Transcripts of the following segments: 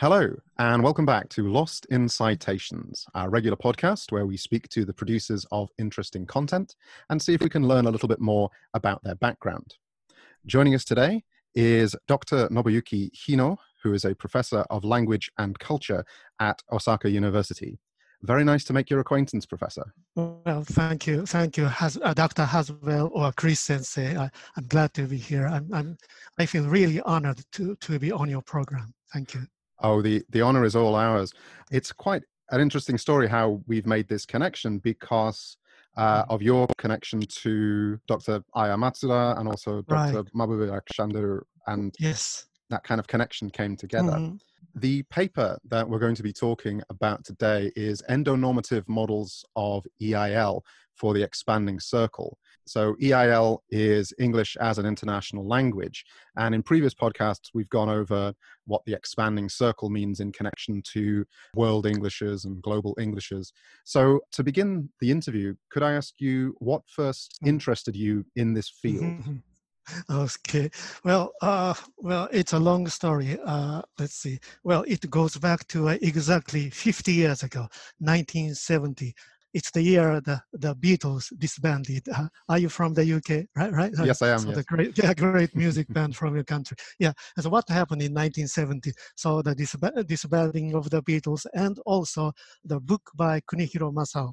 Hello, and welcome back to Lost in Citations, our regular podcast where we speak to the producers of interesting content and see if we can learn a little bit more about their background. Joining us today is Dr. Nobuyuki Hino, who is a professor of language and culture at Osaka University. Very nice to make your acquaintance, Professor. Well, thank you. Thank you, Has, uh, Dr. Haswell or Chris Sensei. I, am glad to be here. I'm, I'm, I feel really honored to, to be on your program. Thank you. Oh, the, the honor is all ours. It's quite an interesting story how we've made this connection because uh, mm. of your connection to Dr. Aya Matsuda and also Dr. Right. Akshandaru and yes. that kind of connection came together. Mm-hmm. The paper that we're going to be talking about today is Endonormative Models of EIL for the Expanding Circle. So, EIL is English as an international language. And in previous podcasts, we've gone over what the expanding circle means in connection to world Englishes and global Englishes. So, to begin the interview, could I ask you what first mm. interested you in this field? okay well uh, well it's a long story uh, let's see well it goes back to uh, exactly 50 years ago 1970 it's the year the, the Beatles disbanded. Uh, are you from the UK? Right, right. Yes, I am. So yes. the great, yeah, great music band from your country. Yeah. And so what happened in 1970? So the disbanding of the Beatles and also the book by Kunihiro Masao.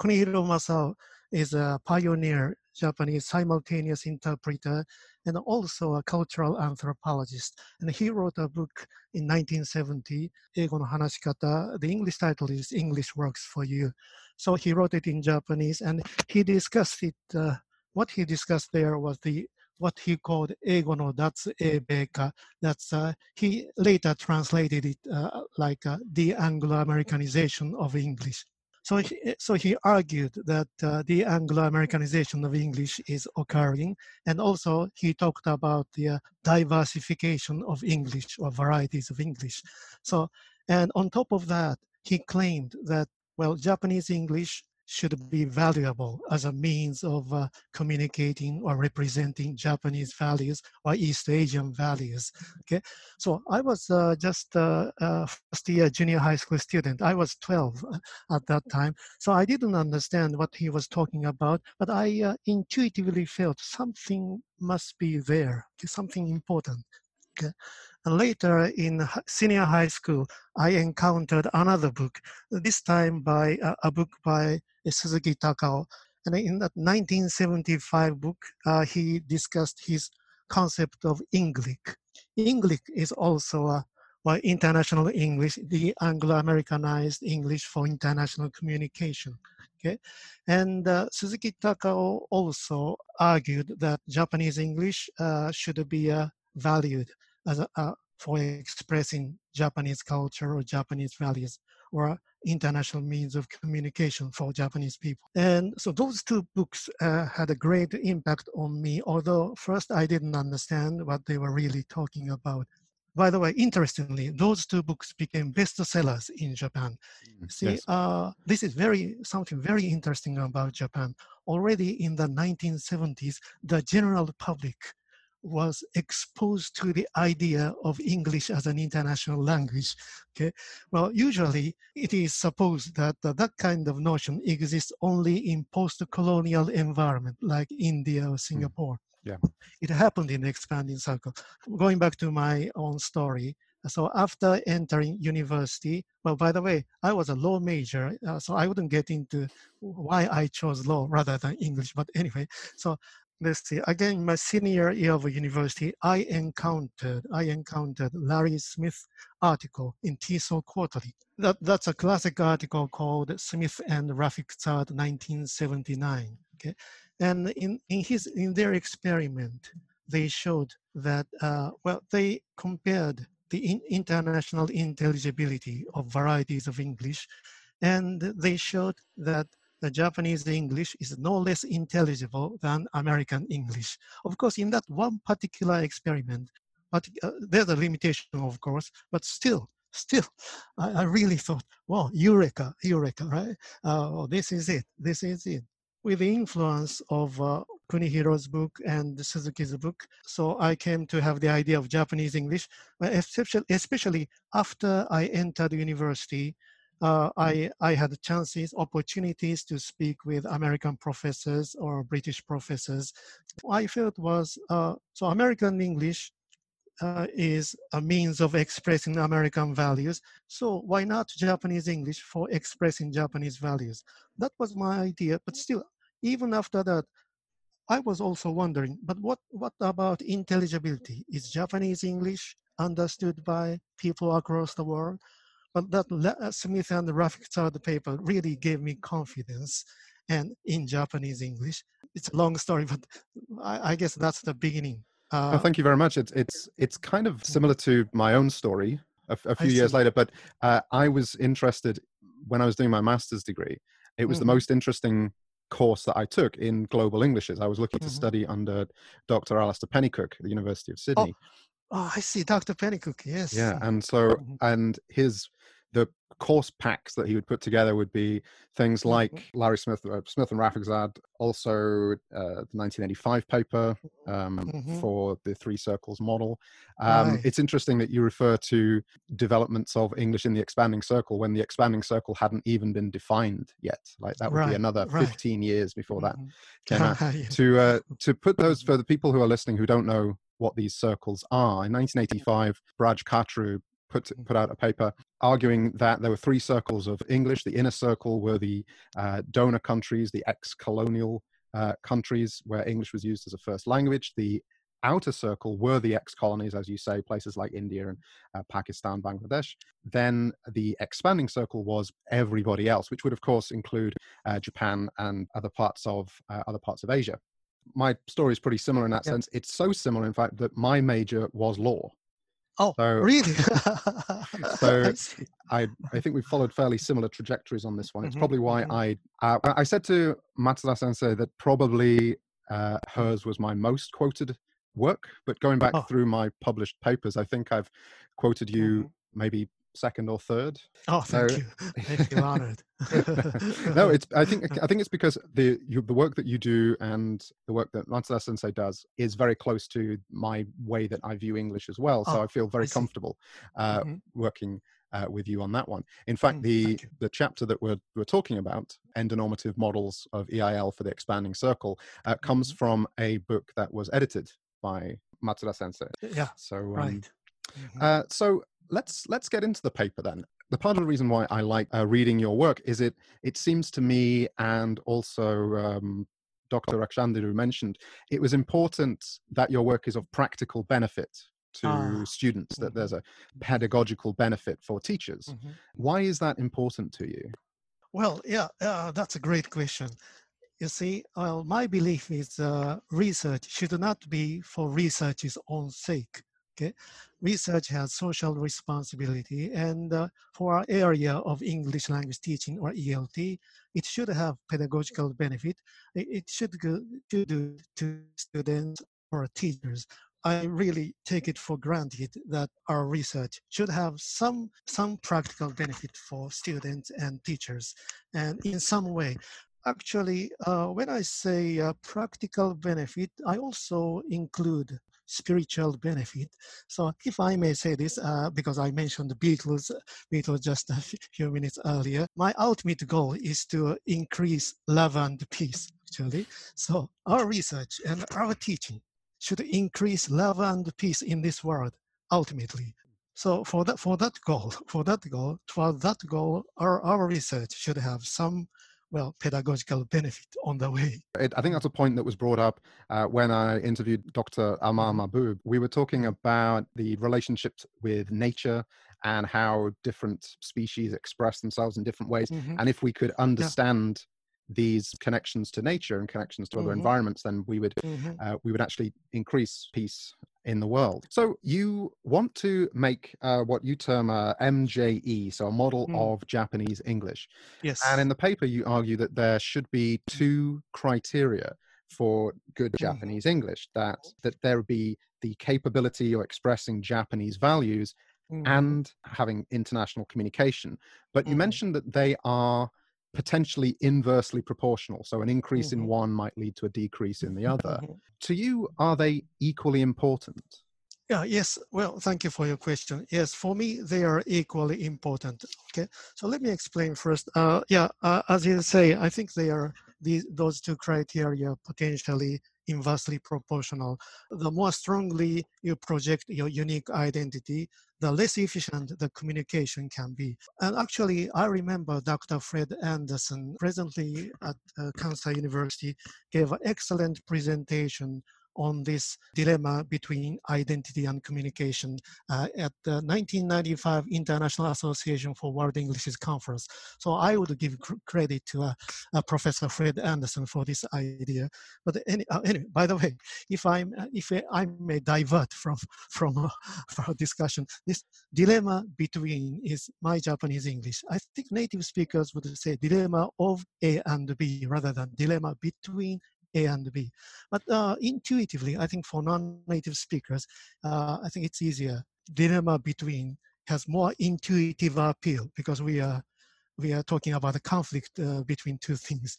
Kunihiro Masao is a pioneer Japanese simultaneous interpreter and also a cultural anthropologist. And he wrote a book in 1970, Eigo no Hanashikata. The English title is English Works for You. So he wrote it in Japanese and he discussed it. Uh, what he discussed there was the what he called Eigo no Datsu Eibeika. That's uh, he later translated it uh, like uh, the Anglo-Americanization of English. So he, so he argued that uh, the Anglo-Americanization of English is occurring, and also he talked about the uh, diversification of English or varieties of English. So, and on top of that, he claimed that well, Japanese English should be valuable as a means of uh, communicating or representing Japanese values or East Asian values. Okay, so I was uh, just uh, uh first year junior high school student. I was 12 uh, at that time, so I didn't understand what he was talking about, but I uh, intuitively felt something must be there, okay, something important. Okay. And later in senior high school, I encountered another book, this time by uh, a book by Suzuki Takao. And in that 1975 book, uh, he discussed his concept of Englic. Englic is also a well, international English, the Anglo-Americanized English for international communication. Okay, and uh, Suzuki Takao also argued that Japanese English uh, should be uh, valued as a, for expressing Japanese culture or Japanese values or international means of communication for Japanese people. And so those two books uh, had a great impact on me, although first I didn't understand what they were really talking about. By the way, interestingly, those two books became bestsellers in Japan. Mm, See, yes. uh, this is very something very interesting about Japan. Already in the 1970s, the general public was exposed to the idea of English as an international language. Okay, well, usually it is supposed that uh, that kind of notion exists only in post-colonial environment like India or hmm. Singapore. Yeah, it happened in the expanding circle. Going back to my own story. So after entering university, well, by the way, I was a law major, uh, so I wouldn't get into why I chose law rather than English. But anyway, so let's see, again, my senior year of university, I encountered, I encountered Larry Smith article in TESOL Quarterly. That, that's a classic article called Smith and Rafiqzad 1979. Okay, and in, in his in their experiment, they showed that uh, well, they compared the in international intelligibility of varieties of English, and they showed that the Japanese English is no less intelligible than American English. Of course, in that one particular experiment, but uh, there's a limitation, of course, but still, still, I, I really thought, wow, eureka, eureka, right? Uh, oh, this is it, this is it. With the influence of uh, Kunihiro's book and Suzuki's book. So I came to have the idea of Japanese English, especially, especially after I entered university. Uh, I, I had chances, opportunities to speak with American professors or British professors. What I felt was uh, so American English uh, is a means of expressing American values. So why not Japanese English for expressing Japanese values? That was my idea. But still, even after that, I was also wondering, but what, what about intelligibility? Is Japanese English understood by people across the world? But that Smith and Rafiqzad paper really gave me confidence and in Japanese English. It's a long story, but I, I guess that's the beginning. Uh, oh, thank you very much. It's it's it's kind of similar to my own story a, a few years later, but uh, I was interested when I was doing my master's degree. It was mm-hmm. the most interesting course that I took in global Englishes. I was looking mm-hmm. to study under Dr. Alastair Pennycook at the University of oh, Sydney. Oh, oh I see, Dr. Pennycook. Yes. Yeah, and so mm-hmm. and his the course packs that he would put together would be things mm-hmm. like mm-hmm. Larry Smith, uh, Smith and Rafiqzad, also uh, the 1985 paper um, mm-hmm. for the three circles model. Um, right. It's interesting that you refer to developments of English in the expanding circle when the expanding circle hadn't even been defined yet. Like that would right. be another right. 15 years before that mm-hmm. came out. yeah. To uh, to put those for the people who are listening who don't know what these circles are. In 1985, Braj Kachru put mm. put out a paper arguing that there were three circles of English. The inner circle were the uh, donor countries, the ex-colonial uh, countries where English was used as a first language. The outer circle were the ex-colonies, as you say, places like India and uh, Pakistan, Bangladesh. Then the expanding circle was everybody else, which would of course include uh, Japan and other parts of uh, other parts of Asia. My story is pretty similar in that yeah. sense. It's so similar, in fact, that my major was law. Oh, so, really? so I, I think we followed fairly similar trajectories on this one. It's mm-hmm, probably why mm-hmm. I uh, I said to Matsuda Sensei that probably uh, hers was my most quoted work. But going back oh. through my published papers, I think I've quoted you mm-hmm. maybe second or third. Oh, thank so, you. Thank you, honored. no, it's. I think. I think it's because the you, the work that you do and the work that Matsuda Sensei does is very close to my way that I view English as well. So oh, I feel very I comfortable uh, mm-hmm. working. Uh, with you on that one. In fact, mm, the the chapter that we're we're talking about, endonormative models of EIL for the expanding circle, uh, comes mm-hmm. from a book that was edited by Matsuda Sensei. Yeah. So um, right. Mm-hmm. Uh, so let's let's get into the paper then. The part of the reason why I like uh, reading your work is it it seems to me, and also um, Dr. Rakshandiru mentioned, it was important that your work is of practical benefit to ah. students, that there's mm-hmm. a pedagogical benefit for teachers. Mm-hmm. Why is that important to you? Well, yeah, uh, that's a great question. You see, well, my belief is uh, research should not be for research's own sake. Okay, research has social responsibility, and uh, for our area of English language teaching or ELT, it should have pedagogical benefit. It, should go to, to students or teachers. I really take it for granted that our research should have some some practical benefit for students and teachers, and in some way. Actually, uh, when I say uh, practical benefit, I also include spiritual benefit. So if I may say this, uh, because I mentioned the Beatles, Beatles just a few minutes earlier, my ultimate goal is to increase love and peace, actually. So our research and our teaching should increase love and peace in this world, ultimately. So for that, for that goal, for that goal, for that goal, our, our research should have some well, pedagogical benefit on the way. It, I think that's a point that was brought up uh, when I interviewed Dr. Amar mm-hmm. Mahbub. We were talking about the relationships with nature and how different species express themselves in different ways. Mm-hmm. And if we could understand. These connections to nature and connections to mm-hmm. other environments, then we would mm-hmm. uh, we would actually increase peace in the world. So you want to make uh, what you term a MJE, so a model mm. of Japanese English. Yes. And in the paper, you argue that there should be two criteria for good mm. Japanese English: that that there be the capability of expressing Japanese values mm. and having international communication. But you mentioned that they are potentially inversely proportional. So an increase mm-hmm. in one might lead to a decrease in the other. Mm-hmm. To you, are they equally important? Yeah, yes. Well, thank you for your question. Yes, for me, they are equally important. Okay, so let me explain first. Uh, yeah, uh, as you say, I think they are these those two criteria potentially inversely proportional. The more strongly you project your unique identity, the less efficient the communication can be. And actually, I remember Dr. Fred Anderson, presently at uh, Kansas University, gave an excellent presentation on this dilemma between identity and communication uh, at the 1995 International Association for World English Conference. So I would give cr- credit to uh, uh, Professor Fred Anderson for this idea. But any, uh, anyway, by the way, if I'm uh, if I may divert from from, uh, from discussion, this dilemma between is my Japanese English. I think native speakers would say dilemma of A and B rather than dilemma between a and B. But uh, intuitively, I think for non-native speakers, uh, I think it's easier. Dilemma between has more intuitive appeal because we are we are talking about a conflict uh, between two things.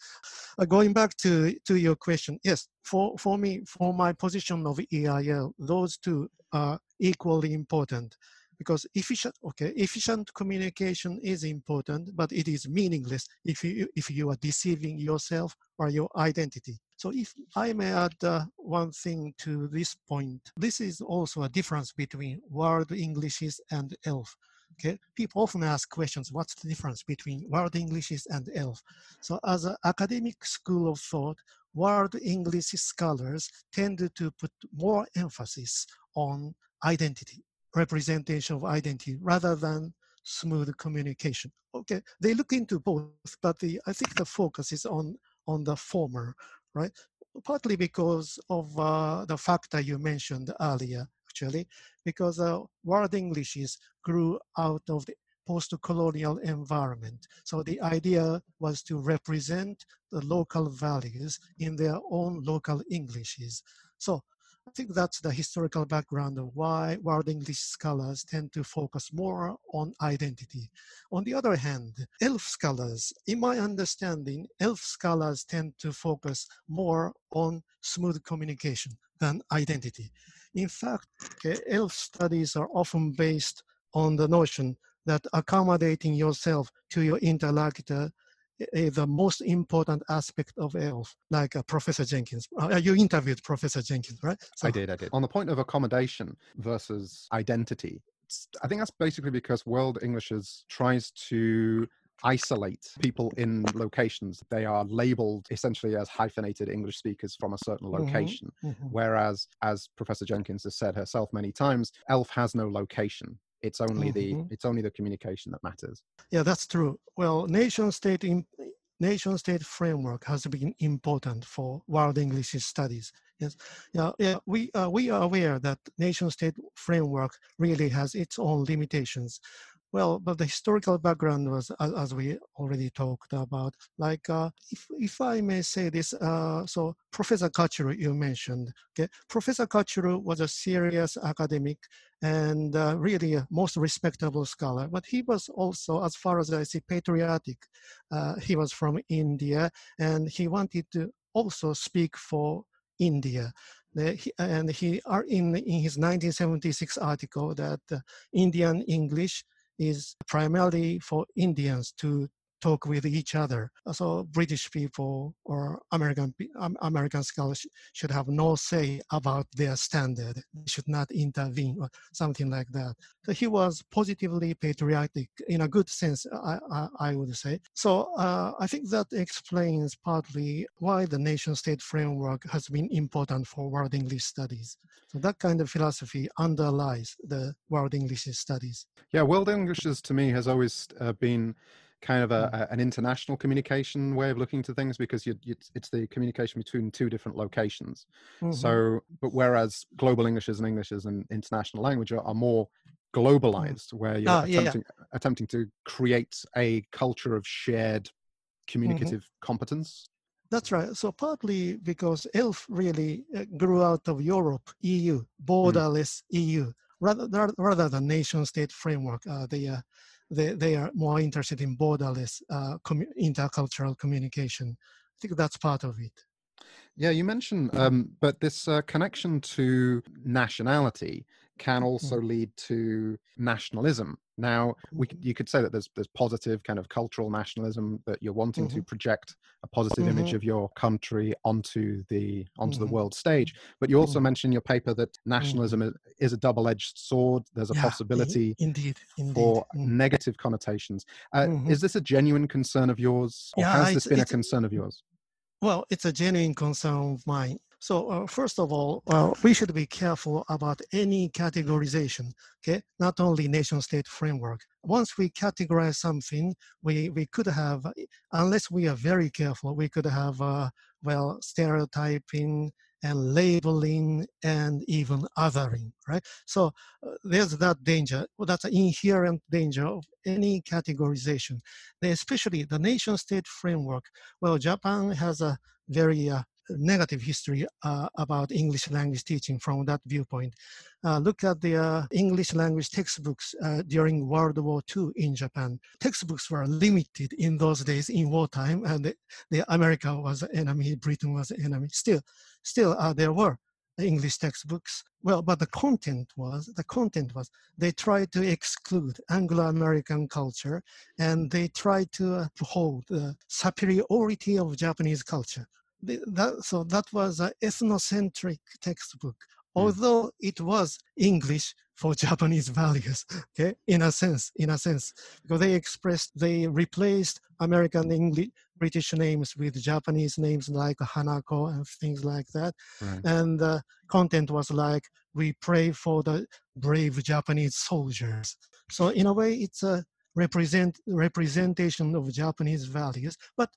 Uh, going back to, to your question, yes, for, for me, for my position of EIL, those two are equally important because efficient okay efficient communication is important but it is meaningless if you if you are deceiving yourself or your identity so if I may add uh, one thing to this point, this is also a difference between world Englishes and ELF. Okay, people often ask questions, what's the difference between world Englishes and ELF? So as an academic school of thought, world English scholars tend to put more emphasis on identity, representation of identity, rather than smooth communication. Okay, they look into both, but the, I think the focus is on on the former right? Partly because of uh, the factor you mentioned earlier, actually, because uh, world Englishes grew out of the post-colonial environment. So the idea was to represent the local values in their own local Englishes. So I think that's the historical background of why world English scholars tend to focus more on identity. On the other hand, ELF scholars, in my understanding, ELF scholars tend to focus more on smooth communication than identity. In fact, ELF studies are often based on the notion that accommodating yourself to your interlocutor the most important aspect of ELF, like uh, Professor Jenkins. Uh, you interviewed Professor Jenkins, right? So, I did, I did. On the point of accommodation versus identity, I think that's basically because World Englishes tries to isolate people in locations. They are labeled essentially as hyphenated English speakers from a certain mm-hmm, location. Mm-hmm, mm-hmm. Whereas, as Professor Jenkins has said herself many times, ELF has no location it's only mm-hmm. the it's only the communication that matters. Yeah that's true. Well nation state in nation state framework has been important for world english studies. Yes. Yeah yeah we uh, we are aware that nation state framework really has its own limitations well, but the historical background was, as we already talked about, like, uh, if, if I may say this, uh, so Professor Kachuru, you mentioned, okay? Professor Kachuru was a serious academic and uh, really a most respectable scholar, but he was also, as far as I see, patriotic. Uh, he was from India and he wanted to also speak for India. and he are in, in his 1976 article that uh, Indian English is primarily for Indians to talk with each other. So British people or American American scholars should have no say about their standard. They should not intervene or something like that. So he was positively patriotic in a good sense, I, I, I would say. So uh, I think that explains partly why the nation-state framework has been important for world English studies. So that kind of philosophy underlies the world English studies. Yeah, world English is, to me has always uh, been kind of a, a, an international communication way of looking to things because you, you, it's the communication between two different locations. Mm-hmm. So, but whereas global Englishes and Englishes and international language are, are more mm. globalized, where you're attempting, yeah. attempting to create a culture of shared mm-hmm. communicative mm-hmm. competence. That's right. So partly because ELF really uh, grew out of Europe, EU, mm. borderless mm. EU rather rather than nation state framework. Uh, they, uh, they they are more interested in borderless uh, commu- intercultural communication. I think that's part of it. Yeah, you mentioned, um, but this uh, connection to nationality can also mm-hmm. lead to nationalism. Now, we mm-hmm. you could say that there's there's positive kind of cultural nationalism that you're wanting mm-hmm. to project a positive mm-hmm. image of your country onto the onto the mm-hmm. world stage. But you also mm-hmm. mentioned in your paper that nationalism is, is, a double-edged sword. There's a yeah, possibility indeed, indeed, for negative connotations. Uh, is this a genuine concern of yours, or yeah, has this been a concern of yours? Well, it's a genuine concern of mine. So uh, first of all, uh, we should be careful about any categorization, okay? Not only nation state framework. Once we categorize something, we, we could have, unless we are very careful, we could have, uh, well, stereotyping and labeling and even othering, right? So uh, there's that danger. That's an inherent danger of any categorization, especially the nation state framework. Well, Japan has a very uh, negative history uh, about English language teaching from that viewpoint. Uh, look at the uh, English language textbooks uh, during World War II in Japan. Textbooks were limited in those days in wartime, and the, the America was enemy, Britain was enemy. Still, still uh, there were English textbooks. Well, but the content was the content was they tried to exclude Anglo-American culture, and they tried to uphold the superiority of Japanese culture that, so that was an ethnocentric textbook, hmm. although it was English for Japanese values, okay, in a sense, in a sense, because they expressed, they replaced American English, British names with Japanese names like Hanako and things like that. Right. And the content was like, we pray for the brave Japanese soldiers. So in a way, it's a represent representation of Japanese values, but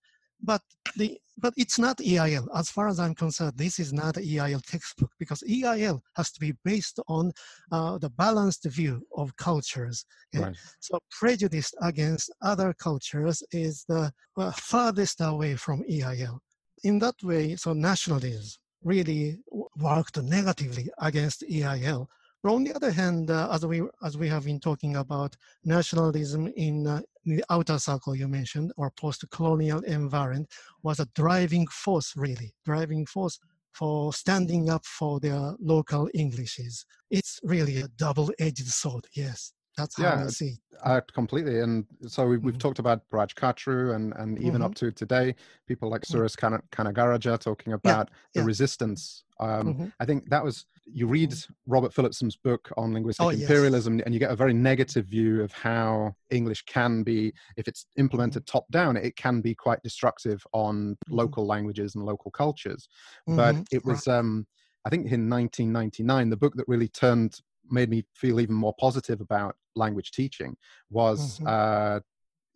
but the but it's not EIL. As far as I'm concerned, this is not an EIL textbook because EIL has to be based on uh, the balanced view of cultures. Right. So prejudice against other cultures is the well, farthest away from EIL. In that way, so nationalism really worked negatively against EIL but on the other hand, uh, as we as we have been talking about nationalism in, uh, in the outer circle you mentioned, or post-colonial environment, was a driving force, really driving force for standing up for their local Englishes. It's really a double-edged sword. Yes. That's how yeah, I see. Uh, completely. And so we've, we've mm-hmm. talked about Raj Kachru and, and even mm-hmm. up to today, people like mm-hmm. Suresh Kan- Canagarajah talking about yeah, the yeah. resistance. Um, mm-hmm. I think that was, you read mm-hmm. Robert Phillipson's book on linguistic oh, imperialism, yes. and you get a very negative view of how English can be, if it's implemented top down, it can be quite destructive on mm-hmm. local languages and local cultures. But it was, um, I think in 1999, the book that really turned made me feel even more positive about language teaching was mm-hmm. uh,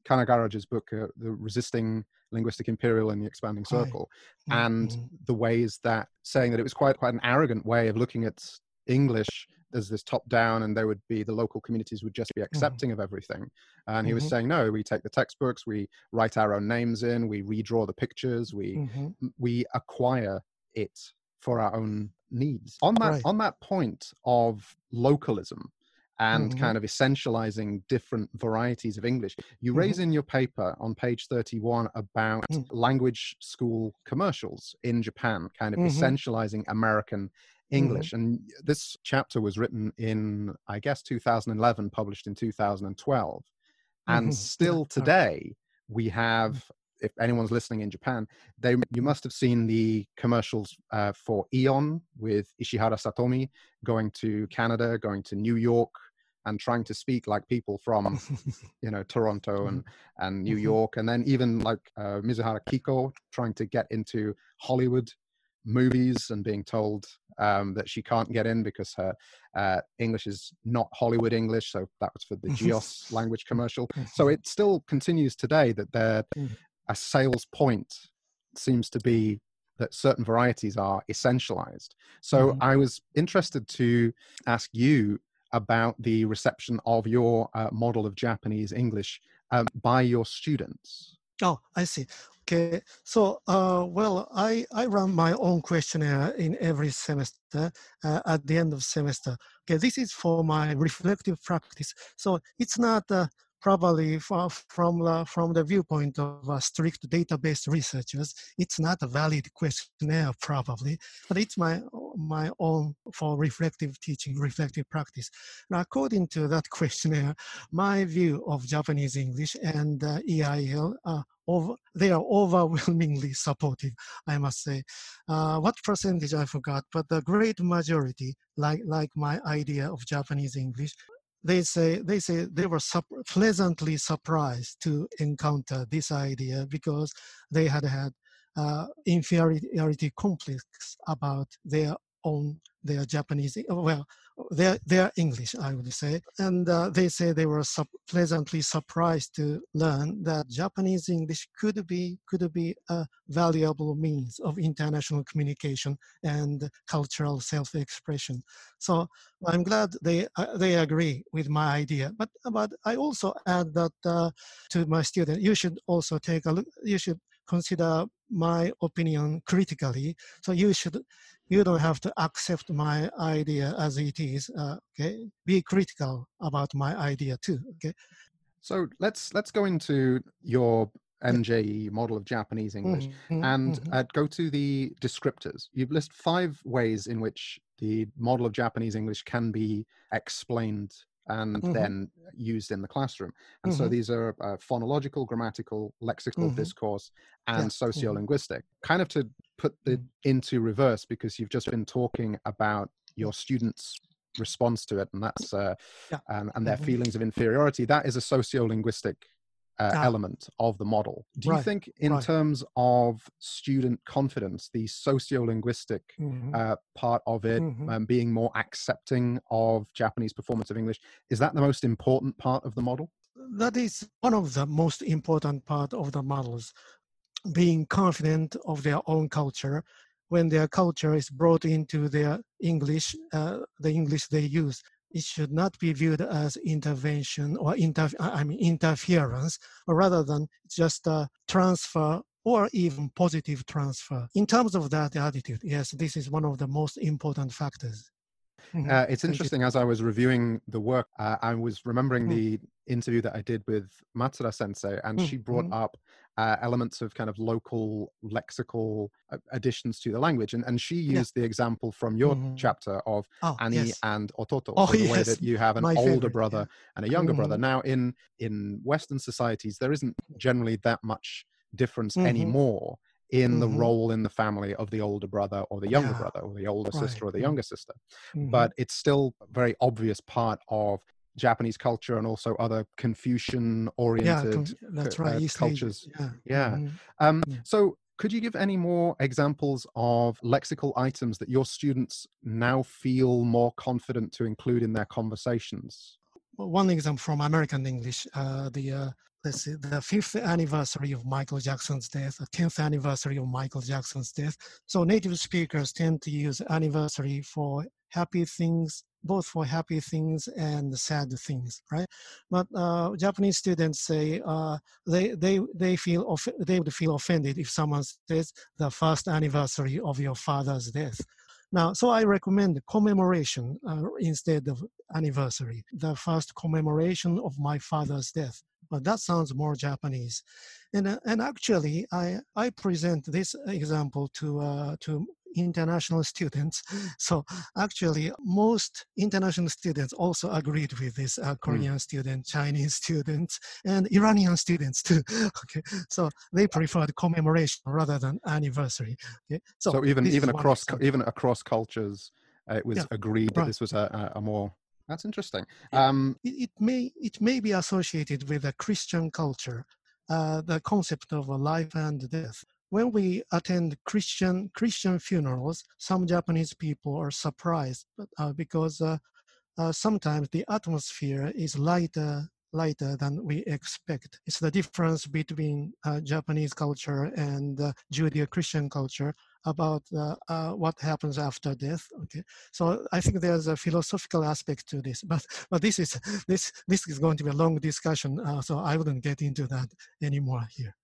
Canagarajah's book, uh, The Resisting Linguistic Imperial in the Expanding Circle, right. and mm-hmm. the ways that saying that it was quite quite an arrogant way of looking at English as this top down and there would be the local communities would just be mm-hmm. accepting mm-hmm. of everything and he mm-hmm. was saying no we take the textbooks we write our own names in we redraw the pictures we mm-hmm. we acquire it for our own needs. On that right. on that point of localism and mm-hmm. kind of essentializing different varieties of English, you mm-hmm. raise in your paper on page 31 about mm. language school commercials in Japan, kind of mm-hmm. essentializing American English. Mm-hmm. And this chapter was written in, I guess, 2011, published in 2012. And mm-hmm. still today, we have mm if anyone's listening in Japan, they you must have seen the commercials uh, for Aeon with Ishihara Satomi going to Canada, going to New York, and trying to speak like people from you know Toronto and mm-hmm. and New mm-hmm. York, and then even like uh, Mizuhara Kiko trying to get into Hollywood movies and being told um, that she can't get in because her uh, English is not Hollywood English. So that was for the Geos language commercial. So it still continues today that they're mm a sales point seems to be that certain varieties are essentialized. So mm-hmm. I was interested to ask you about the reception of your uh, model of Japanese English um, by your students. Oh, I see. Okay, so uh, well, I, I run my own questionnaire in every semester uh, at the end of semester. Okay, this is for my reflective practice. So it's not uh, probably from from the, from the viewpoint of uh, strict database researchers, it's not a valid questionnaire probably, but it's my my own for reflective teaching, reflective practice. Now, according to that questionnaire, my view of Japanese English and uh, EIL are over, they are overwhelmingly supportive, I must say. Uh, what percentage I forgot, but the great majority, like like my idea of Japanese English, they say they say they were sup- pleasantly surprised to encounter this idea because they had had uh, inferiority complex about their own their Japanese well their their English I would say. And uh, they say they were pleasantly surprised to learn that Japanese English could be could be a valuable means of international communication and cultural self-expression. So I'm glad they uh, they agree with my idea. But but I also add that uh, to my student you should also take a look you should consider my opinion critically. So you should, you don't have to accept my idea as it is. Uh, okay, be critical about my idea too. Okay. So let's let's go into your MJE model of Japanese English mm-hmm, and mm-hmm. Uh, go to the descriptors. You've listed five ways in which the model of Japanese English can be explained and mm-hmm. then used in the classroom. And mm-hmm. so these are uh, phonological, grammatical, lexical mm-hmm. discourse, and yeah. sociolinguistic. Kind of to put it mm-hmm. into reverse because you've just been talking about your students' response to it, and that's uh, yeah. and, and their mm-hmm. feelings of inferiority. That is a sociolinguistic uh, ah. element of the model. Do right. you think, in right. terms of student confidence, the sociolinguistic mm-hmm. uh, part of it, mm-hmm. um, being more accepting of Japanese performance of English, is that the most important part of the model? That is one of the most important part of the models. Being confident of their own culture when their culture is brought into their English, uh, the English they use it should not be viewed as intervention or inter, I mean interference, rather than just a transfer or even positive transfer. In terms of that attitude, yes, this is one of the most important factors. Mm-hmm. Uh, it's interesting as I was reviewing the work, uh, I was remembering mm-hmm. the interview that I did with Matsuda Sensei, and mm-hmm. she brought mm-hmm. up uh, elements of kind of local lexical uh, additions to the language. And, and she used yeah. the example from your mm-hmm. chapter of oh, Ani yes. and Ototo, oh, the yes. way that you have an My older favorite, brother yeah. and a younger mm-hmm. brother. Now, in in Western societies, there isn't generally that much difference mm-hmm. anymore in mm-hmm. the role in the family of the older brother or the younger yeah. brother or the older right. sister or the mm-hmm. younger sister. Mm-hmm. But it's still a very obvious part of Japanese culture and also other Confucian oriented yeah, that's right. Uh, cultures. Yeah. yeah. Mm-hmm. Um, yeah. So could you give any more examples of lexical items that your students now feel more confident to include in their conversations? Well, one example from American English, uh, the uh, let's see, the fifth anniversary of Michael Jackson's death, the tenth anniversary of Michael Jackson's death. So native speakers tend to use anniversary for happy things, both for happy things and sad things, right? But uh, Japanese students say uh, they they they feel they would feel offended if someone says the first anniversary of your father's death. Now, so I recommend commemoration uh, instead of anniversary. The first commemoration of my father's death. But that sounds more Japanese. And, uh, and actually, I, I present this example to, uh, to international students. So actually, most international students also agreed with this uh, hmm. Korean mm. student, Chinese students, and Iranian students too. okay, so they preferred commemoration rather than anniversary. Okay, so, so even even across even across cultures, uh, it was yeah, agreed that this was a, a more that's interesting. Um, it, it, may it may be associated with a Christian culture, uh, the concept of a life and death when we attend Christian Christian funerals, some Japanese people are surprised uh, because uh, uh, sometimes the atmosphere is lighter lighter than we expect. It's the difference between uh, Japanese culture and uh, Judeo-Christian culture about uh, what happens after death. Okay, so I think there's a philosophical aspect to this, but but this is this this is going to be a long discussion, so I wouldn't get into that anymore here.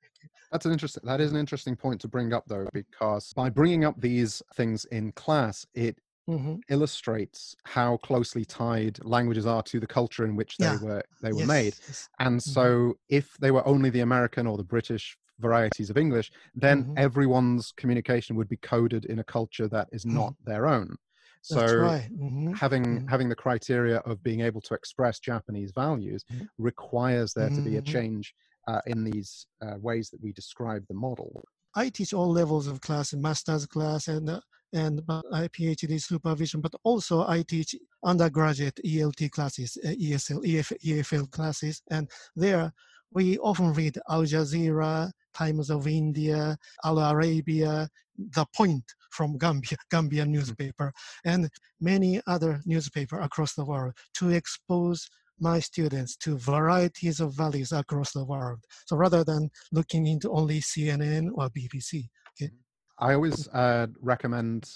That's an interesting. That is an interesting point to bring up, though, because by bringing up these things in class, it mm-hmm. illustrates how closely tied languages are to the culture in which they yeah. were they were yes. made. Yes. And mm-hmm. so, if they were only the American or the British varieties of English, then mm-hmm. everyone's communication would be coded in a culture that is not mm-hmm. their own. So right. mm-hmm. having mm-hmm. having the criteria of being able to express Japanese values mm-hmm. requires there to be a mm-hmm. change uh, in these uh, ways that we describe the model. I teach all levels of class, master's class and uh, and PhD supervision, but also I teach undergraduate ELT classes, uh, ESL, EF, EFL classes, and there we often read Al Jazeera, Times of India, Al Arabiya, The Point from Gambia, Gambian mm-hmm. newspaper, and many other newspaper across the world to expose my students to varieties of values across the world. So rather than looking into only CNN or BBC. Okay? I always uh, recommend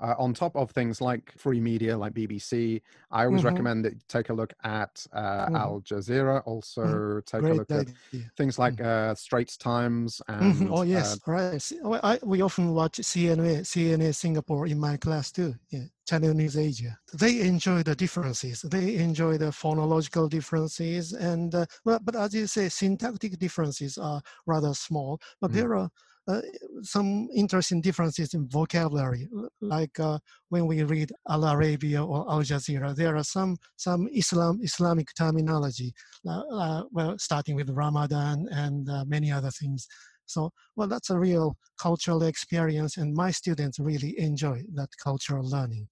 uh, on top of things like free media like BBC, I always mm-hmm. recommend that you take a look at uh, mm-hmm. Al Jazeera. Also, mm-hmm. take Great a look idea. at things like mm-hmm. uh, Straits Times. Mm-hmm. And, oh yes, uh, right. I, we often watch CNA, CNA Singapore in my class too. Yeah, Channel News Asia. They enjoy the differences. They enjoy the phonological differences, and uh, but, but as you say, syntactic differences are rather small. But mm-hmm. there are uh, some interesting differences in vocabulary, like uh, when we read Al Arabiya or Al Jazeera, there are some some Islam Islamic terminology, uh, uh well, starting with Ramadan and uh, many other things. So, well, that's a real cultural experience, and my students really enjoy that cultural learning.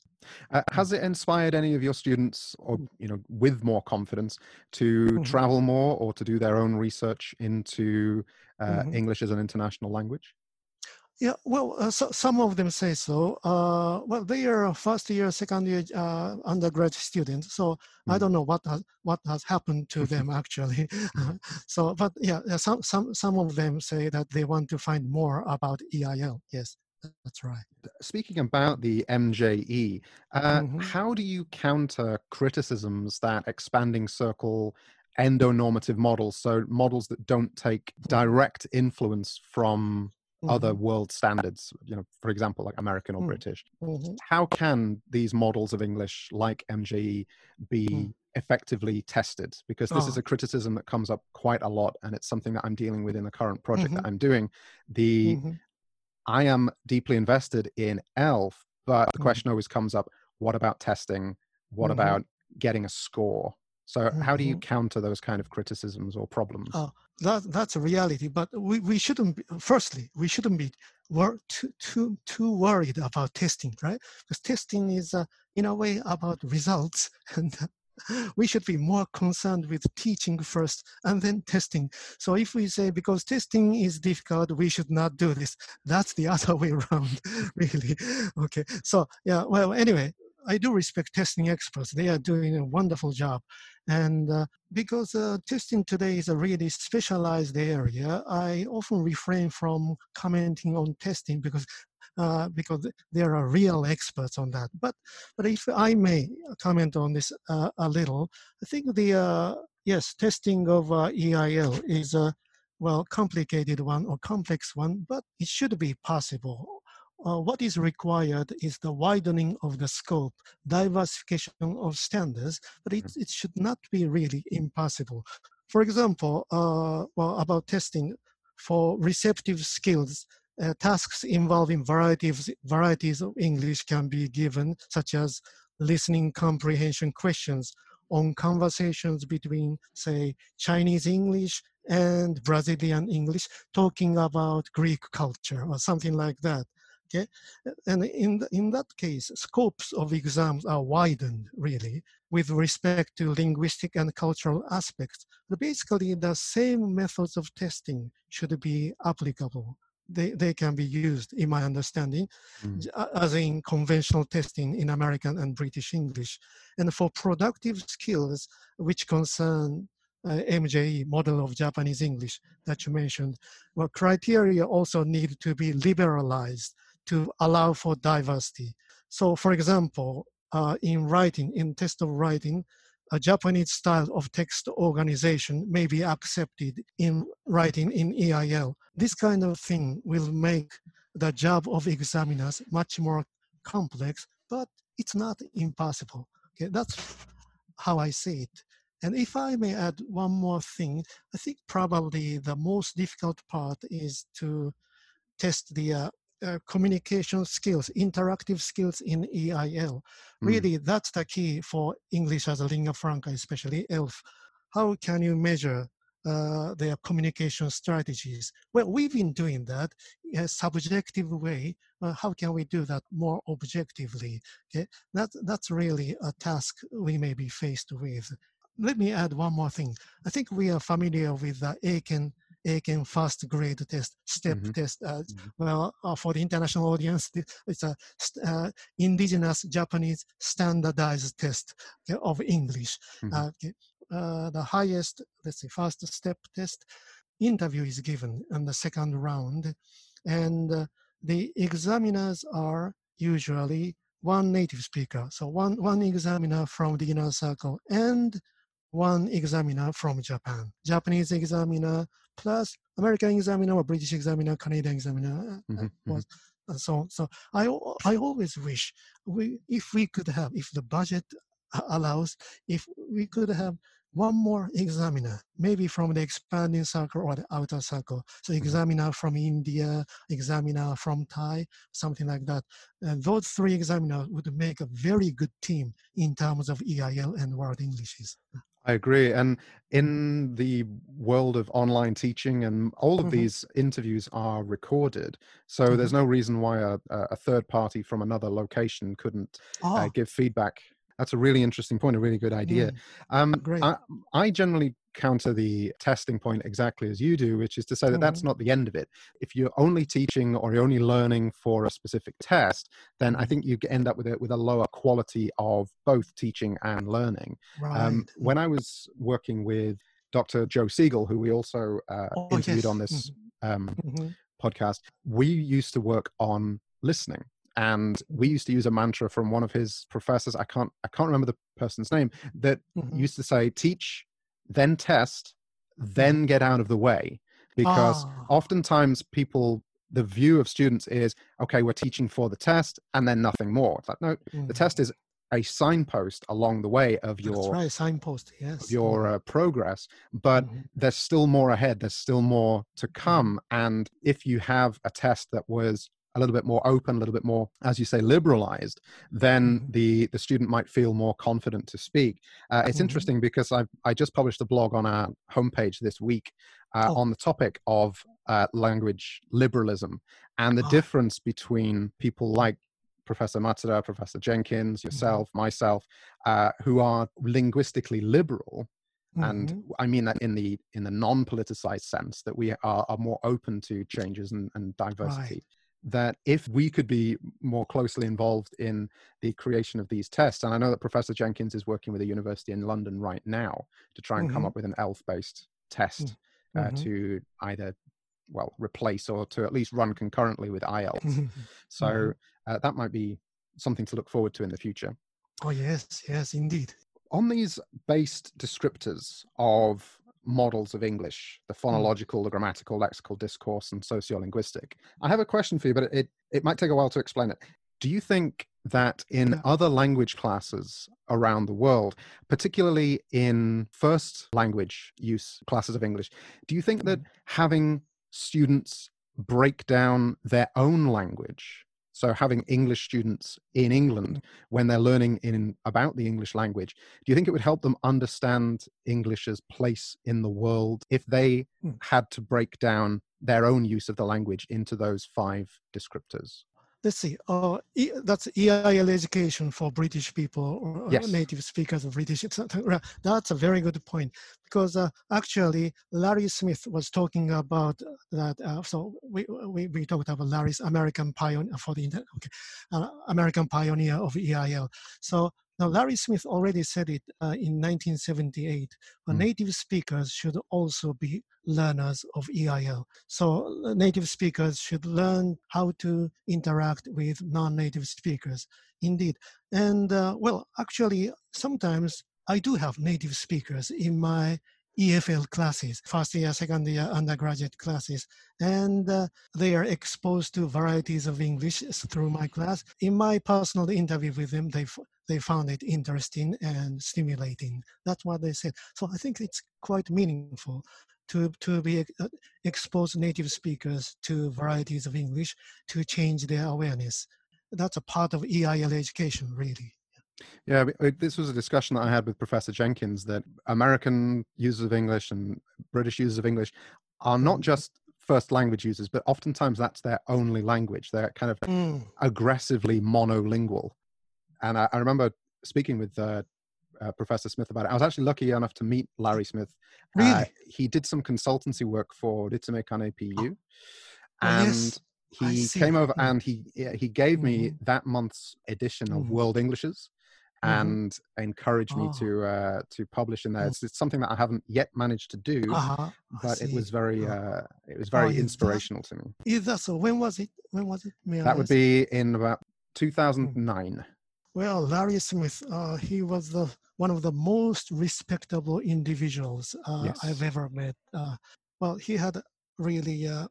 Uh, has it inspired any of your students, or you know, with more confidence, to mm-hmm. travel more or to do their own research into mm-hmm. English as an international language? Yeah, well, uh, so, some of them say so. Uh, well, they are first year, second year uh, undergraduate students, so mm. I don't know what has what has happened to them actually. Mm. so, but yeah, some some some of them say that they want to find more about EIL. Yes, that's right. Speaking about the MJE, uh, mm-hmm. how do you counter criticisms that expanding circle endonormative models, so models that don't take direct influence from mm-hmm. other world standards, you know, for example, like American or mm-hmm. British. Mm-hmm. How can these models of English, like MJE, be mm. effectively tested? Because this oh. is a criticism that comes up quite a lot, and it's something that I'm dealing with in the current project that mm-hmm. I'm doing. The mm-hmm. I am deeply invested in ELF, but the mm. question always comes up: What about testing? What about getting a score? So, mm-hmm. how do you mm-hmm. counter those kind of criticisms or problems? Uh, that, that's a reality, but we, we shouldn't. Be, firstly, we shouldn't be wor- too too too worried about testing, right? Because testing is, uh, in a way, about results, and we should be more concerned with teaching first and then testing. So if we say because testing is difficult, we should not do this, that's the other way around, really. Okay. So yeah. Well, anyway, I do respect testing experts. They are doing a wonderful job. And uh, because uh, testing today is a really specialized area, I often refrain from commenting on testing because uh, because there are real experts on that. But but if I may comment on this uh, a little, I think the uh, yes testing of uh, EIL is a well complicated one or complex one, but it should be possible uh, what is required is the widening of the scope, diversification of standards, but it, mm-hmm. it should not be really impossible. For example, uh, well, about testing for receptive skills, uh, tasks involving varieties, varieties of English can be given, such as listening comprehension questions on conversations between, say, Chinese English and Brazilian English, talking about Greek culture or something like that. Okay, and in the, in that case, scopes of exams are widened really with respect to linguistic and cultural aspects. But basically, the same methods of testing should be applicable. They, they can be used, in my understanding, mm. as in conventional testing in American and British English. And for productive skills, which concern uh, MJE, model of Japanese English, that you mentioned, well, criteria also need to be liberalized to allow for diversity. So, for example, uh, in writing, in test of writing, a Japanese style of text organization may be accepted in writing in EIL. This kind of thing will make the job of examiners much more complex, but it's not impossible. Okay, that's how I see it. And if I may add one more thing, I think probably the most difficult part is to test the uh, uh, communication skills, interactive skills in EIL. Hmm. Really, mm. that's the key for English as a lingua franca, especially ELF. How can you measure uh, their communication strategies? Well, we've been doing that in a subjective way. Uh, how can we do that more objectively? Okay, that, that's really a task we may be faced with. Let me add one more thing. I think we are familiar with the Eiken Eiken first grade test, step mm-hmm. test. Uh, mm-hmm. Well, uh, for the international audience, it's a uh, indigenous Japanese standardized test okay, of English. Mm-hmm. Uh, okay. Uh, the highest, let's say, first step test interview is given in the second round, and uh, the examiners are usually one native speaker. So one one examiner from the inner circle and one examiner from Japan. Japanese examiner plus American examiner or British examiner, Canadian examiner uh, mm-hmm, was mm-hmm. Uh, so so I I always wish we if we could have if the budget allows if we could have one more examiner, maybe from the expanding circle or the outer circle. So mm-hmm. examiner from India, examiner from Thai, something like that. And those three examiners would make a very good team in terms of EIL and World Englishes. I agree. And in the world of online teaching, and all of mm-hmm. these interviews are recorded. So mm-hmm. there's no reason why a, a, third party from another location couldn't oh. uh, give feedback that's a really interesting point, a really good idea. Mm. Um, Great. I, I, generally counter the testing point exactly as you do, which is to say that mm. that's mm-hmm. not the end of it. If you're only teaching or you're only learning for a specific test, then I mm-hmm. think you end up with a, with a lower quality of both teaching and learning. Um, right. Um, when I was working with Dr. Joe Siegel, who we also uh, oh, interviewed yes. on this mm-hmm. um, mm-hmm. podcast, we used to work on listening and we used to use a mantra from one of his professors i can't i can't remember the person's name that mm-hmm. used to say teach then test then mm-hmm. get out of the way because oh. oftentimes people the view of students is okay we're teaching for the test and then nothing more it's like no mm-hmm. the test is a signpost along the way of your That's right signpost yes your uh, progress but mm-hmm. there's still more ahead there's still more to mm-hmm. come and if you have a test that was a little bit more open, a little bit more, as you say, liberalized, then mm-hmm. the the student might feel more confident to speak. Uh, it's mm-hmm. interesting because I I just published a blog on our homepage this week uh, oh. on the topic of uh, language liberalism and the oh. difference between people like Professor Matsuda, Professor Jenkins, mm-hmm. yourself, mm-hmm. myself, uh, who are linguistically liberal, and mm-hmm. i mean that in the in the non-politicized sense that we are, are more open to changes and, and diversity that if we could be more closely involved in the creation of these tests, and I know that Professor Jenkins is working with a university in London right now to try and mm-hmm. come up with an ELF based test uh, mm-hmm. to either well replace or to at least run concurrently with IELTS. Mm-hmm. So uh, that might be something to look forward to in the future. Oh yes, yes, indeed. On these based descriptors of models of English, the hmm. phonological, the grammatical, lexical, discourse, and sociolinguistic. I have a question for you, but it, it might take a while to explain it. Do you think that in other language classes around the world, particularly in first language use classes of English, do you think that hmm. having students break down their own language so having English students in England when they're learning in about the English language, do you think it would help them understand English's place in the world if they hmm. had to break down their own use of the language into those five descriptors? Let's see, uh, that's EIL education for British people or yes. native speakers of British. That's a very good point because uh, actually Larry Smith was talking about that. Uh, so we, we, we talked about Larry's American pioneer for the okay, uh, American pioneer of EIL. So now, Larry Smith already said it uh, in 1978. Mm. Native speakers should also be learners of EIL. So, uh, native speakers should learn how to interact with non native speakers. Indeed. And, uh, well, actually, sometimes I do have native speakers in my EFL classes, first year, second year undergraduate classes, and uh, they are exposed to varieties of English through my class. In my personal interview with them, they they found it interesting and stimulating. That's what they said. So I think it's quite meaningful to to be uh, native speakers to varieties of English to change their awareness. That's a part of EIL education, really. Yeah, this was a discussion that I had with Professor Jenkins that American users of English and British users of English are not mm. just first language users, but oftentimes that's their only language. They're kind of mm. aggressively monolingual. And I, I remember speaking with uh, uh, Professor Smith about it. I was actually lucky enough to meet Larry Smith. Uh, really? Uh, he did some consultancy work for Ritsumeikan APU. Oh, and yes. he came over mm. and he he gave me mm-hmm. that month's edition of mm. World Englishes Mm-hmm. and encouraged oh. me to uh, to publish in there. Mm. It's, it's, something that I haven't yet managed to do, uh-huh. but it was very uh, it was very oh, inspirational that, to me. Is that so? When was it? When was it? May that would be in about 2009. Well, Larry Smith, uh, he was the one of the most respectable individuals uh, yes. I've ever met. Uh, well, he had really uh,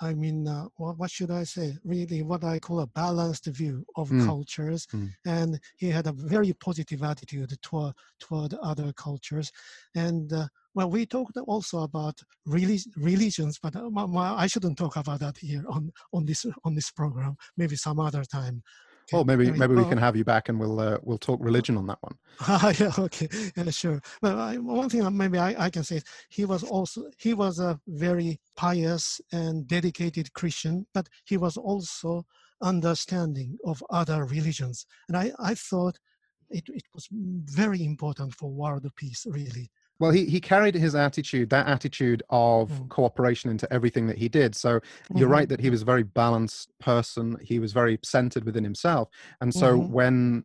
I mean, uh, what, what, should I say? Really, what I call a balanced view of mm. cultures, mm. and he had a very positive attitude toward toward other cultures, and uh, well, we talked also about relig- religions, but uh, I shouldn't talk about that here on on this on this program. Maybe some other time. Well, maybe maybe we can have you back and we'll uh, we'll talk religion on that one. yeah, okay, yeah, sure. But I, one thing maybe I, I can say is he was also he was a very pious and dedicated Christian, but he was also understanding of other religions, and I I thought it it was very important for world peace really well, he, he carried his attitude, that attitude of mm. cooperation into everything that he did. So mm-hmm. you're right that he was a very balanced person. He was very centered within himself. And so mm-hmm. when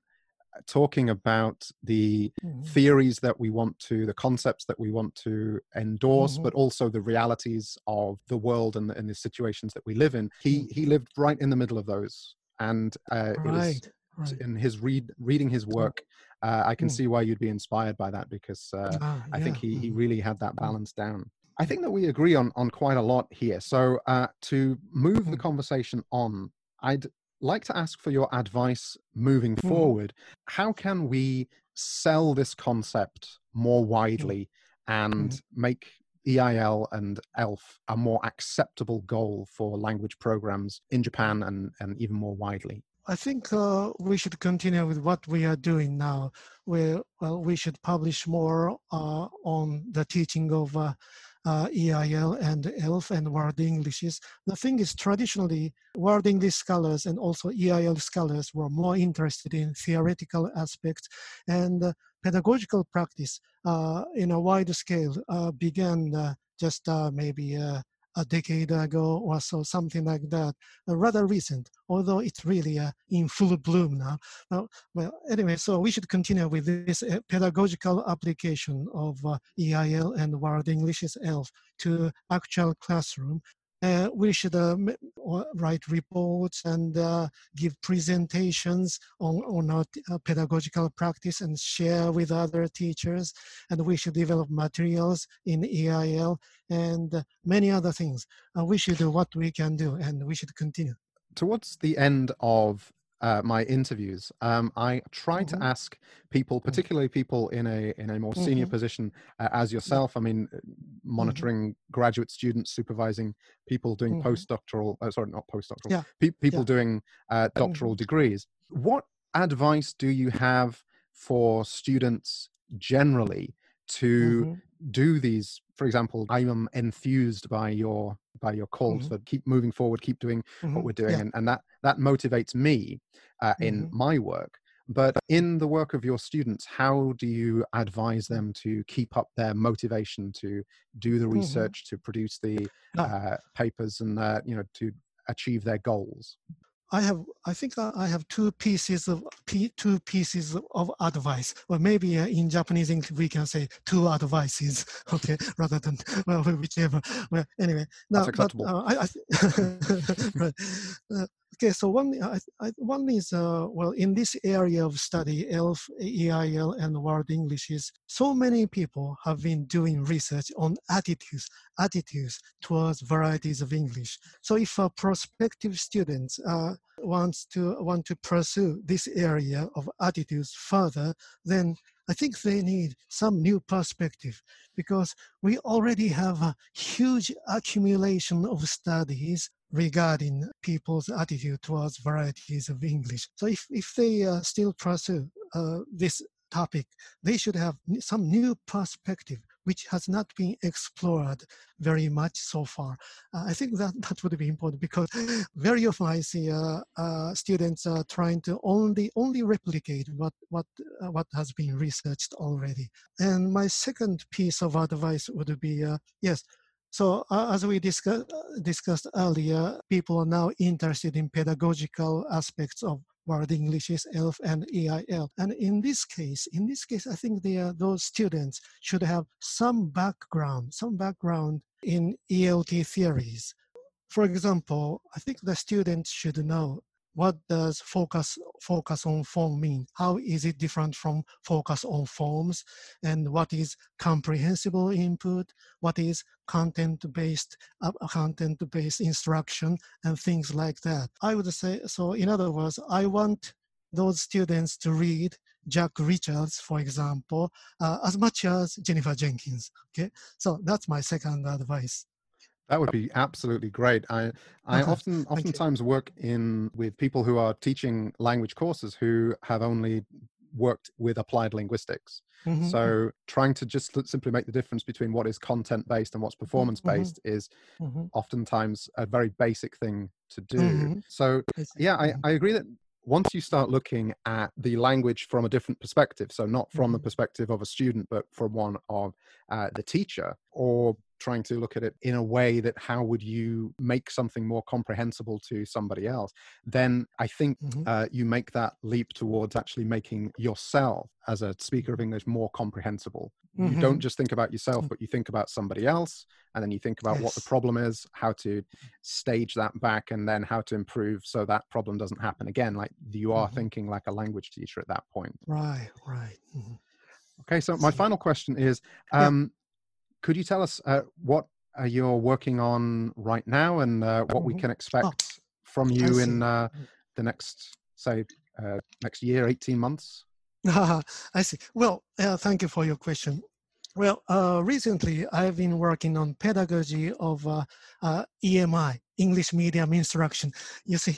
talking about the mm-hmm. theories that we want to, the concepts that we want to endorse, mm-hmm. but also the realities of the world and the, and the situations that we live in, he, mm. he lived right in the middle of those. And uh, right. it was right. in his read reading his work uh, i can mm. see why you'd be inspired by that because uh, ah, i think he, he mm-hmm. really had that mm. balance down i think that we agree on on quite a lot here so uh, to move the mm-hmm. conversation on i'd like to ask for your advice moving mm. forward how can we sell this concept more widely and mm-hmm. make EIL and ELF a more acceptable goal for language programs in Japan and, and even more widely? I think uh, we should continue with what we are doing now. Where well, we should publish more uh, on the teaching of uh, uh EIL and ELF and World Englishes. The thing is, traditionally, World English scholars and also EIL scholars were more interested in theoretical aspects, and uh, pedagogical practice uh, in a wide scale began just maybe a decade ago or so, something like that, uh, rather recent, although it's really uh, in full bloom now. Well, anyway, so we should continue with this uh, pedagogical application of uh, EIL and World Englishes ELF to actual classroom uh, we should uh, write reports and uh, give presentations on, on our uh, pedagogical practice and share with other teachers. And we should develop materials in EIL and many other things. We should do what we can do and we should continue. Towards the end of uh, my interviews, um, I try mm-hmm. to ask people, mm. particularly people in a in a more senior mm-hmm. position uh, as yourself. I mean, uh, mm-hmm. monitoring mm-hmm. graduate students, supervising people doing mm-hmm. postdoctoral, uh, sorry, not postdoctoral, yeah. Pe- people yeah. doing uh, doctoral mm-hmm. degrees. What advice do you have for students generally to do these for example i am enthused by your by your calls mm-hmm. for keep moving forward keep doing mm-hmm. what we're doing yeah. and, and that that motivates me uh, in mm-hmm. my work but in the work of your students how do you advise them to keep up their motivation to do the mm-hmm. research to produce the uh, papers and uh, you know to achieve their goals I have, I think I have two pieces of two pieces of advice, or maybe uh, in Japanese English we can say two advices, okay, rather than well whichever. Well, anyway, now, that's acceptable. But, uh, I, I right. Uh, Okay, so one, I, I, one is, uh, well, in this area of study, ELF, EIL, and World Englishes so many people have been doing research on attitudes, attitudes towards varieties of English. So if a prospective student uh, wants to want to pursue this area of attitudes further, then I think they need some new perspective because we already have a huge accumulation of studies regarding people's attitude towards varieties of English. So if, if they uh, still pursue uh, this topic, they should have some new perspective which has not been explored very much so far. Uh, I think that that would be important because very often I see uh, uh, students uh, trying to only only replicate what what uh, what has been researched already. And my second piece of advice would be uh, yes. So uh, as we discuss, uh, discussed earlier, people are now interested in pedagogical aspects of World Englishes ELF and EIL. And in this case, in this case, I think they are, those students should have some background, some background in ELT theories. For example, I think the students should know what does focus focus on form mean? How is it different from focus on forms? And what is comprehensible input? What is content based uh, content based instruction? And things like that. I would say so in other words i want those students to read Jack Richards, for example, uh, as much as Jennifer Jenkins. Okay, so that's my second advice. That would be absolutely great. I I often oftentimes work in with people who are teaching language courses who have only worked with applied linguistics. Mm-hmm. So mm-hmm. trying to just simply make the difference between what is content based and what's mm-hmm, performance based mm-hmm. is mm-hmm. oftentimes a very basic thing to do. Mm-hmm. So yeah, I, I agree that once you start looking at the language from a different perspective, so not from the perspective of a student, but from one of uh, the teacher, or trying to look at it in a way that how would you make something more comprehensible to somebody else, then I think mm-hmm. uh, you make that leap towards actually making yourself as a speaker of English more comprehensible. Mm-hmm. You don't just think about yourself, mm. but you think about somebody else, and then you think about yes. what the problem is, how to stage that back, and then how to improve so that problem doesn't happen again. Like you are mm-hmm. thinking like a language teacher at that point. Right, right. Okay, so my final question is um, could you tell us uh, what uh, you're working on right now and uh, what we mm-hmm. can oh, expect oh, from you in uh, mm. the next, say, uh, next year, 18 months? I see. Well, uh, thank you for your question. Well, recently I've been working on pedagogy of EMI, English Medium Instruction. You see,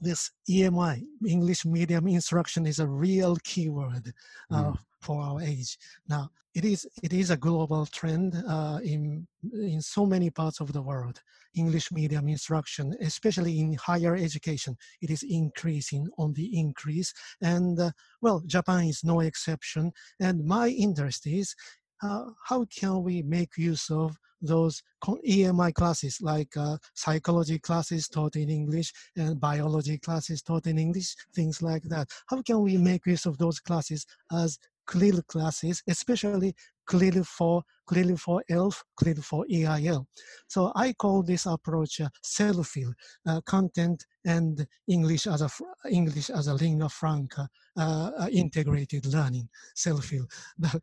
this EMI, English Medium Instruction, is a real keyword uh, mm. For our age. Now, it is it is a global trend uh, in in so many parts of the world. English medium instruction, especially in higher education, it is increasing on the increase. And uh, well, Japan is no exception. And my interest is uh, how can we make use of those EMI classes like uh, psychology classes taught in English and biology classes taught in English, things like that. How can we make use of those classes as CLIL classes, especially CLIL for CLIL for ELF, CLIL for EIL. So I call this approach uh, CELFIL, uh, content and English as a English as a lingua franca, uh, uh integrated learning, CELFIL.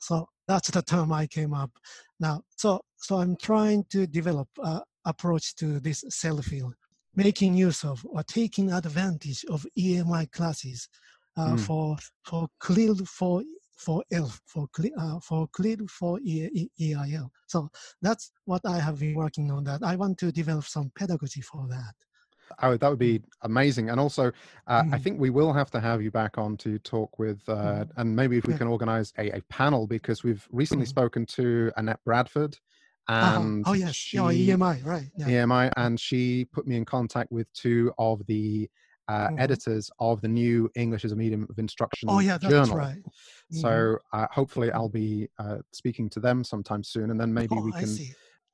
so that's the term I came up. Now, so so I'm trying to develop uh, approach to this CELFIL, making use of or taking advantage of EMI classes uh, mm. for for CLIL for for ELF for uh, for CLIL for EIL. So that's what I have been working on. That I want to develop some pedagogy for that. Oh, that would be amazing. And also, uh, mm. I think we will have to have you back on to talk with, uh, mm. and maybe if we yeah. can organize a, a, panel because we've recently mm. spoken to Annette Bradford. Uh-huh. And uh-huh. oh yes, she, oh, EMI, right? Yeah. EMI, and she put me in contact with two of the uh, mm-hmm. editors of the new English as a Medium of Instruction oh, yeah, that's journal. Right. Mm-hmm. So uh, hopefully I'll be uh, speaking to them sometime soon, and then maybe oh, we can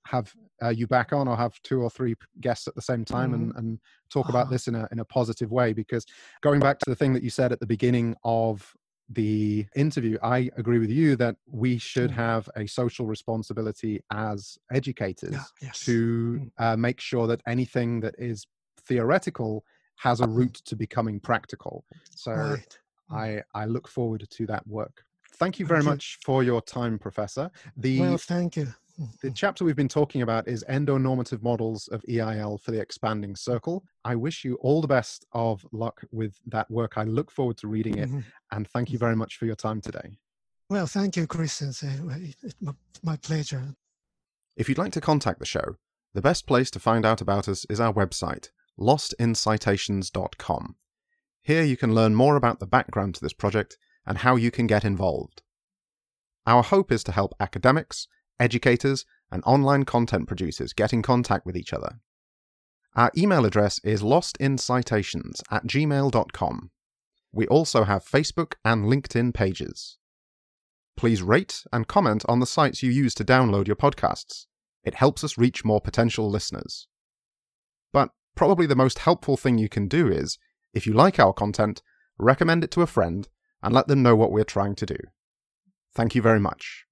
have uh, you back on or have two or three guests at the same time mm-hmm. and, and talk about ah. this in a in a positive way. Because going back to the thing that you said at the beginning of the interview, I agree with you that we should mm. have a social responsibility as educators yeah, yes. to mm. uh, make sure that anything that is theoretical has a route to becoming practical. So Right. Hmm. I, I look forward to that work. Thank you very Thank you. much for your time, Professor. The Well, thank you. the hmm. chapter we've been talking about is endonormative models of EIL for the expanding circle. I wish you all the best of luck with that work. I look forward to reading it, Mhm. and thank you very much for your time today. Well, thank you, Christian. It's uh, my, my pleasure. If you'd like to contact the show, the best place to find out about us is our website, lostincitations.com. Here you can learn more about the background to this project and how you can get involved. Our hope is to help academics, educators, and online content producers get in contact with each other. Our email address is lostincitations at gmail.com. We also have Facebook and LinkedIn pages. Please rate and comment on the sites you use to download your podcasts. It helps us reach more potential listeners. Probably the most helpful thing you can do is, if you like our content, recommend it to a friend and let them know what we're trying to do. Thank you very much.